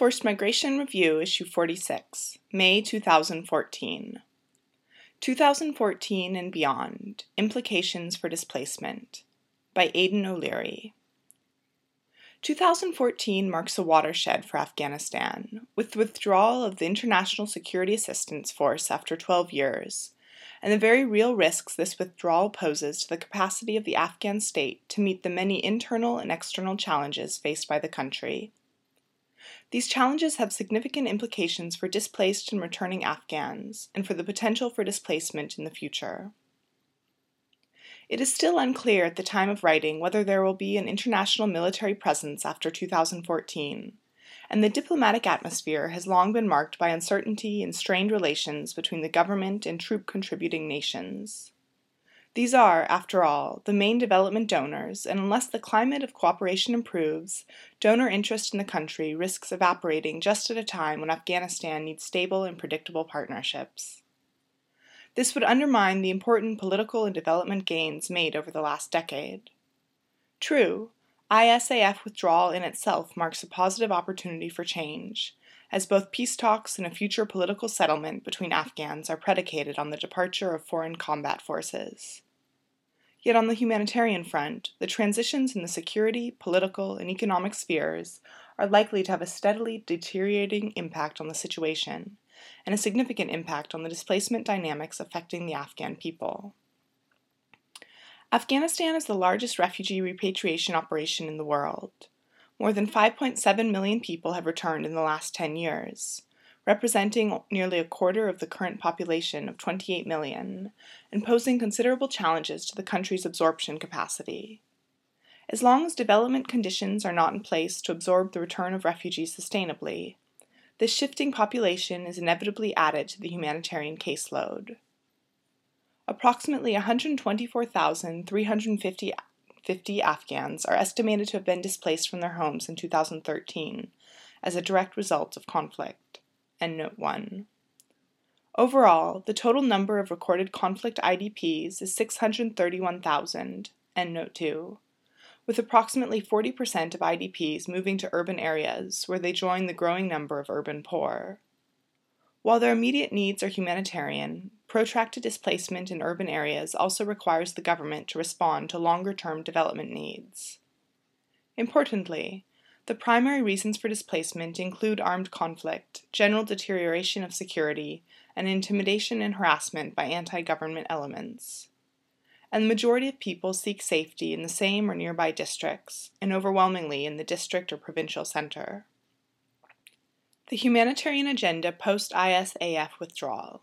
Forced Migration Review, Issue 46, May 2014. 2014 and Beyond Implications for Displacement by Aidan O'Leary. 2014 marks a watershed for Afghanistan, with the withdrawal of the International Security Assistance Force after 12 years, and the very real risks this withdrawal poses to the capacity of the Afghan state to meet the many internal and external challenges faced by the country. These challenges have significant implications for displaced and returning Afghans, and for the potential for displacement in the future. It is still unclear at the time of writing whether there will be an international military presence after 2014, and the diplomatic atmosphere has long been marked by uncertainty and strained relations between the government and troop contributing nations. These are, after all, the main development donors, and unless the climate of cooperation improves, donor interest in the country risks evaporating just at a time when Afghanistan needs stable and predictable partnerships. This would undermine the important political and development gains made over the last decade. True, ISAF withdrawal in itself marks a positive opportunity for change, as both peace talks and a future political settlement between Afghans are predicated on the departure of foreign combat forces. Yet on the humanitarian front, the transitions in the security, political, and economic spheres are likely to have a steadily deteriorating impact on the situation, and a significant impact on the displacement dynamics affecting the Afghan people. Afghanistan is the largest refugee repatriation operation in the world. More than 5.7 million people have returned in the last 10 years, representing nearly a quarter of the current population of 28 million, and posing considerable challenges to the country's absorption capacity. As long as development conditions are not in place to absorb the return of refugees sustainably, this shifting population is inevitably added to the humanitarian caseload. Approximately 124,350 50 Afghans are estimated to have been displaced from their homes in 2013 as a direct result of conflict. End note 1. Overall, the total number of recorded conflict IDPs is 631,000. End note 2. With approximately 40% of IDPs moving to urban areas where they join the growing number of urban poor. While their immediate needs are humanitarian, protracted displacement in urban areas also requires the government to respond to longer term development needs. Importantly, the primary reasons for displacement include armed conflict, general deterioration of security, and intimidation and harassment by anti government elements. And the majority of people seek safety in the same or nearby districts, and overwhelmingly in the district or provincial center. The humanitarian agenda post ISAF withdrawal.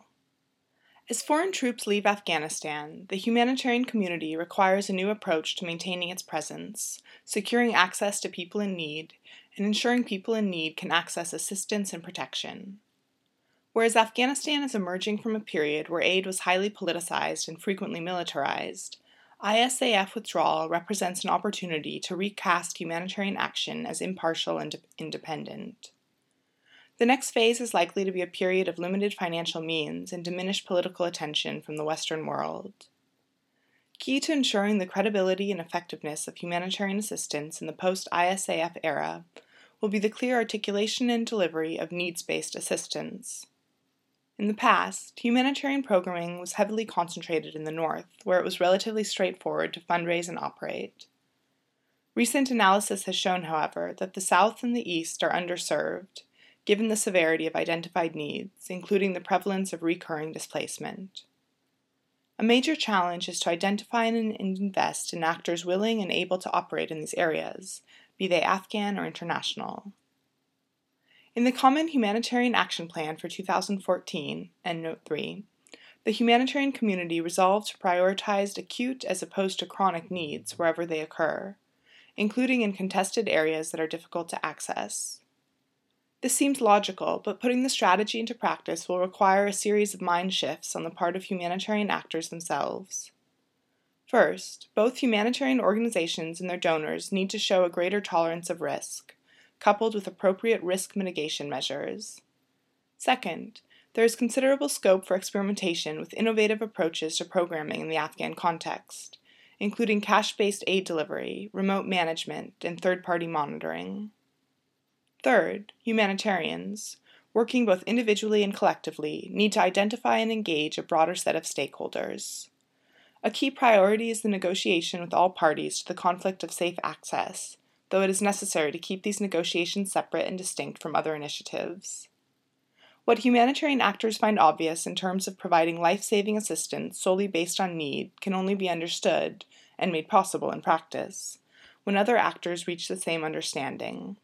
As foreign troops leave Afghanistan, the humanitarian community requires a new approach to maintaining its presence, securing access to people in need, and ensuring people in need can access assistance and protection. Whereas Afghanistan is emerging from a period where aid was highly politicized and frequently militarized, ISAF withdrawal represents an opportunity to recast humanitarian action as impartial and independent. The next phase is likely to be a period of limited financial means and diminished political attention from the Western world. Key to ensuring the credibility and effectiveness of humanitarian assistance in the post ISAF era will be the clear articulation and delivery of needs based assistance. In the past, humanitarian programming was heavily concentrated in the North, where it was relatively straightforward to fundraise and operate. Recent analysis has shown, however, that the South and the East are underserved given the severity of identified needs, including the prevalence of recurring displacement. A major challenge is to identify and invest in actors willing and able to operate in these areas, be they Afghan or international. In the Common Humanitarian Action Plan for 2014, Endnote 3, the humanitarian community resolved to prioritize acute as opposed to chronic needs wherever they occur, including in contested areas that are difficult to access. This seems logical, but putting the strategy into practice will require a series of mind shifts on the part of humanitarian actors themselves. First, both humanitarian organizations and their donors need to show a greater tolerance of risk, coupled with appropriate risk mitigation measures. Second, there is considerable scope for experimentation with innovative approaches to programming in the Afghan context, including cash based aid delivery, remote management, and third party monitoring. Third, humanitarians, working both individually and collectively, need to identify and engage a broader set of stakeholders. A key priority is the negotiation with all parties to the conflict of safe access, though it is necessary to keep these negotiations separate and distinct from other initiatives. What humanitarian actors find obvious in terms of providing life saving assistance solely based on need can only be understood and made possible in practice when other actors reach the same understanding.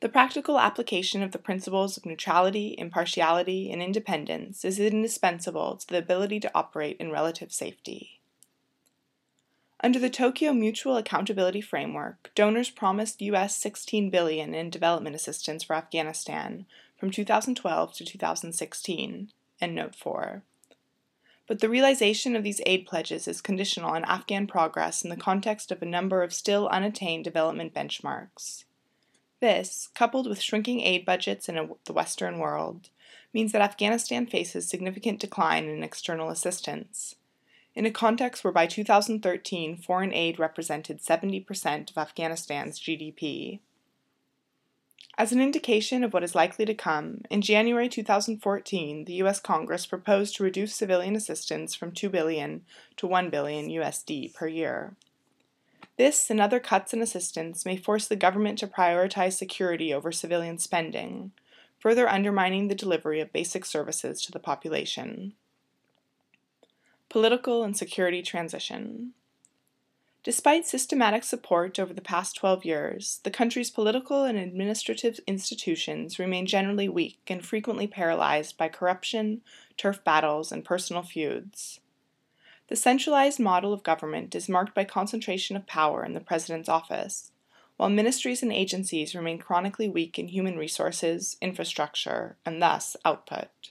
The practical application of the principles of neutrality, impartiality, and independence is indispensable to the ability to operate in relative safety. Under the Tokyo Mutual Accountability Framework, donors promised US 16 billion in development assistance for Afghanistan from 2012 to 2016, Endnote 4. But the realization of these aid pledges is conditional on Afghan progress in the context of a number of still unattained development benchmarks. This, coupled with shrinking aid budgets in a, the Western world, means that Afghanistan faces significant decline in external assistance. In a context where by 2013 foreign aid represented 70% of Afghanistan's GDP. As an indication of what is likely to come, in January 2014, the US Congress proposed to reduce civilian assistance from 2 billion to 1 billion USD per year. This and other cuts in assistance may force the government to prioritize security over civilian spending, further undermining the delivery of basic services to the population. Political and security transition. Despite systematic support over the past 12 years, the country's political and administrative institutions remain generally weak and frequently paralyzed by corruption, turf battles, and personal feuds. The centralized model of government is marked by concentration of power in the president's office, while ministries and agencies remain chronically weak in human resources, infrastructure, and thus output.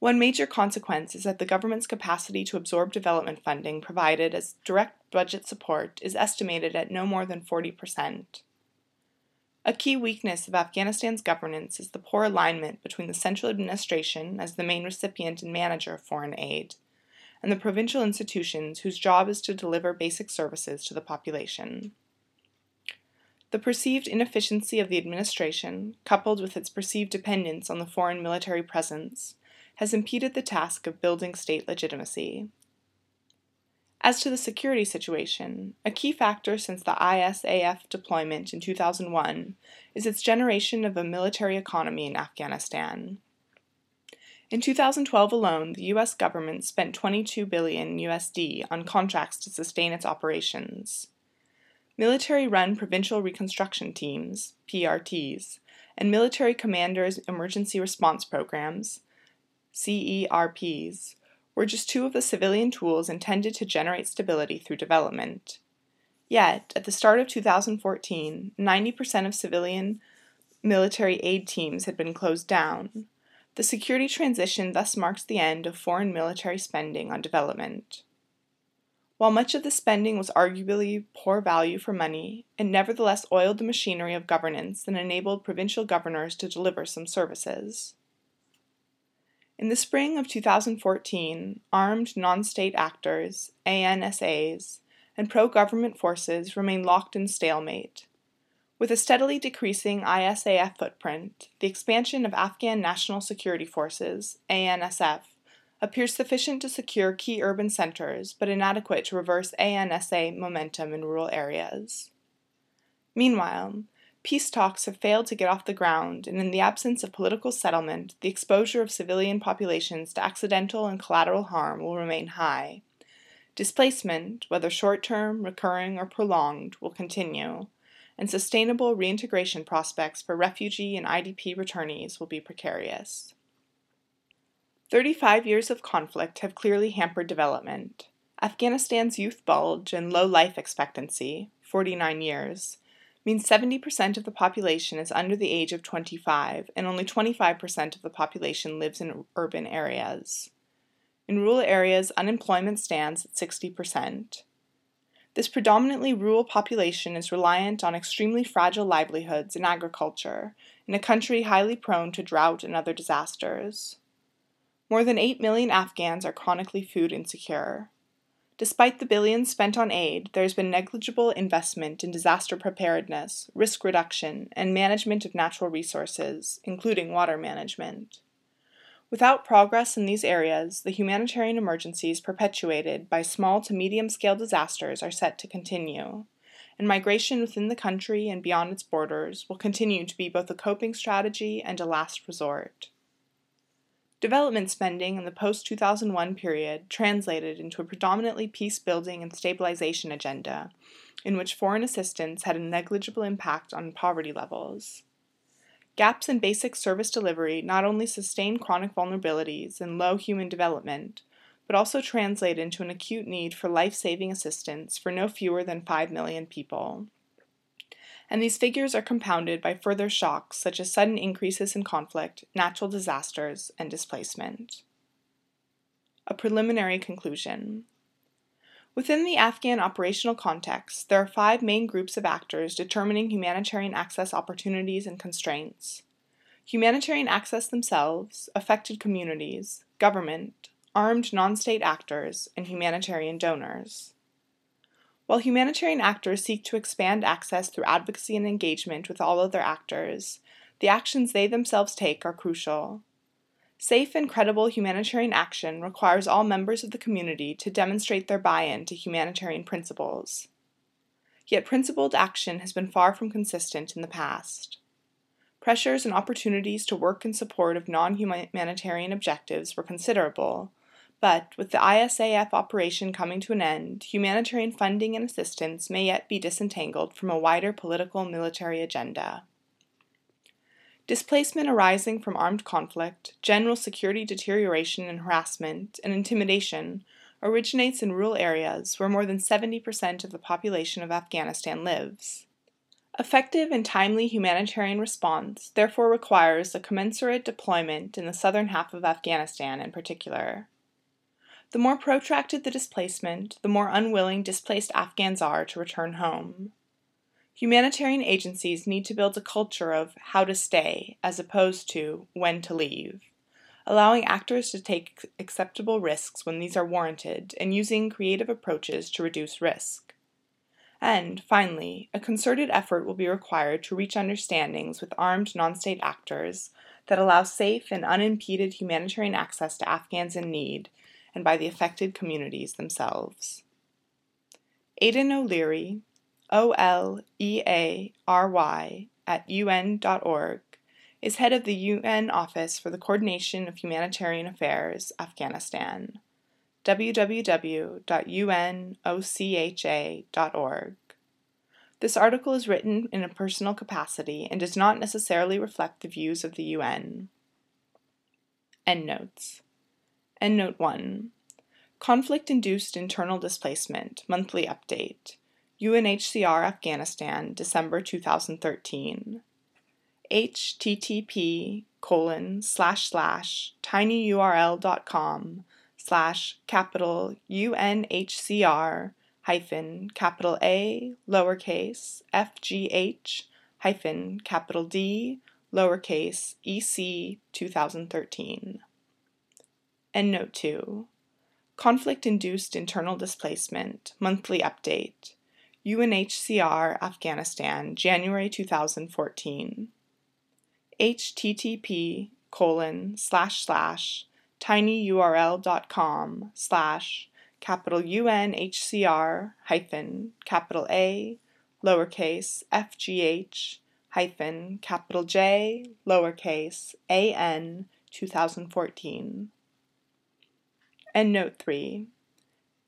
One major consequence is that the government's capacity to absorb development funding provided as direct budget support is estimated at no more than 40%. A key weakness of Afghanistan's governance is the poor alignment between the central administration, as the main recipient and manager of foreign aid, and the provincial institutions whose job is to deliver basic services to the population. The perceived inefficiency of the administration, coupled with its perceived dependence on the foreign military presence, has impeded the task of building state legitimacy. As to the security situation, a key factor since the ISAF deployment in 2001 is its generation of a military economy in Afghanistan. In 2012 alone, the US government spent 22 billion USD on contracts to sustain its operations. Military-run provincial reconstruction teams, PRTs, and military commanders emergency response programs CERPs, were just two of the civilian tools intended to generate stability through development. Yet, at the start of 2014, 90% of civilian military aid teams had been closed down. The security transition thus marks the end of foreign military spending on development. While much of the spending was arguably poor value for money, it nevertheless oiled the machinery of governance and enabled provincial governors to deliver some services. In the spring of 2014, armed non state actors, ANSAs, and pro government forces remain locked in stalemate. With a steadily decreasing ISAF footprint, the expansion of Afghan National Security Forces, ANSF, appears sufficient to secure key urban centers but inadequate to reverse ANSA momentum in rural areas. Meanwhile, Peace talks have failed to get off the ground, and in the absence of political settlement, the exposure of civilian populations to accidental and collateral harm will remain high. Displacement, whether short term, recurring, or prolonged, will continue, and sustainable reintegration prospects for refugee and IDP returnees will be precarious. 35 years of conflict have clearly hampered development. Afghanistan's youth bulge and low life expectancy, 49 years, means 70% of the population is under the age of 25, and only 25% of the population lives in urban areas. In rural areas, unemployment stands at 60%. This predominantly rural population is reliant on extremely fragile livelihoods in agriculture, in a country highly prone to drought and other disasters. More than 8 million Afghans are chronically food insecure. Despite the billions spent on aid, there has been negligible investment in disaster preparedness, risk reduction, and management of natural resources, including water management. Without progress in these areas, the humanitarian emergencies perpetuated by small to medium scale disasters are set to continue, and migration within the country and beyond its borders will continue to be both a coping strategy and a last resort. Development spending in the post 2001 period translated into a predominantly peace building and stabilization agenda, in which foreign assistance had a negligible impact on poverty levels. Gaps in basic service delivery not only sustain chronic vulnerabilities and low human development, but also translate into an acute need for life saving assistance for no fewer than 5 million people and these figures are compounded by further shocks such as sudden increases in conflict, natural disasters, and displacement. A preliminary conclusion. Within the Afghan operational context, there are five main groups of actors determining humanitarian access opportunities and constraints humanitarian access themselves, affected communities, government, armed non state actors, and humanitarian donors. While humanitarian actors seek to expand access through advocacy and engagement with all other actors, the actions they themselves take are crucial. Safe and credible humanitarian action requires all members of the community to demonstrate their buy in to humanitarian principles. Yet principled action has been far from consistent in the past. Pressures and opportunities to work in support of non humanitarian objectives were considerable, but with the ISAF operation coming to an end, humanitarian funding and assistance may yet be disentangled from a wider political military agenda. Displacement arising from armed conflict, general security deterioration and harassment, and intimidation originates in rural areas where more than 70% of the population of Afghanistan lives. Effective and timely humanitarian response therefore requires a commensurate deployment in the southern half of Afghanistan in particular. The more protracted the displacement, the more unwilling displaced Afghans are to return home. Humanitarian agencies need to build a culture of how to stay as opposed to when to leave, allowing actors to take acceptable risks when these are warranted and using creative approaches to reduce risk. And, finally, a concerted effort will be required to reach understandings with armed non state actors that allow safe and unimpeded humanitarian access to Afghans in need and by the affected communities themselves. Aidan O'Leary, O L E A R Y, at UN.org, is head of the UN Office for the Coordination of Humanitarian Affairs, Afghanistan. www.unocha.org. This article is written in a personal capacity and does not necessarily reflect the views of the UN. Endnotes. Endnote 1 Conflict Induced Internal Displacement Monthly Update UNHCR Afghanistan, December 2013. http colon slash slash tinyurl.com slash capital UNHCR hyphen capital A lowercase FGH hyphen capital D lowercase EC 2013. Endnote 2 Conflict Induced Internal Displacement Monthly Update UNHCR Afghanistan January 2014 http colon slash slash tinyurl.com slash capital UNHCR hyphen capital A lowercase FGH hyphen capital J lowercase AN 2014 Endnote 3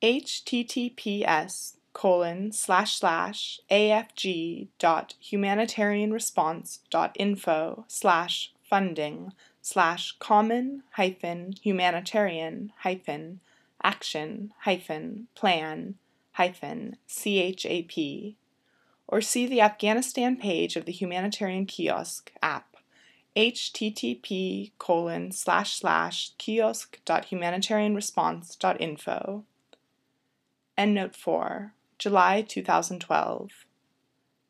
https colon slash slash afg dot humanitarianresponse dot info slash funding slash common hyphen humanitarian hyphen action hyphen plan hyphen chap or see the Afghanistan page of the Humanitarian Kiosk app http colon slash slash kiosk dot humanitarian response dot info. Endnote 4, July 2012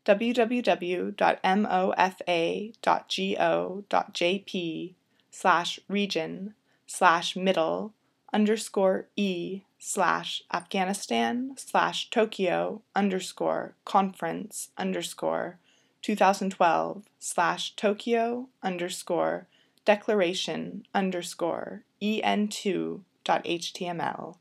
www.mofa.go.jp slash region slash middle underscore E slash Afghanistan slash Tokyo underscore conference underscore 2012 slash Tokyo underscore declaration underscore en2.html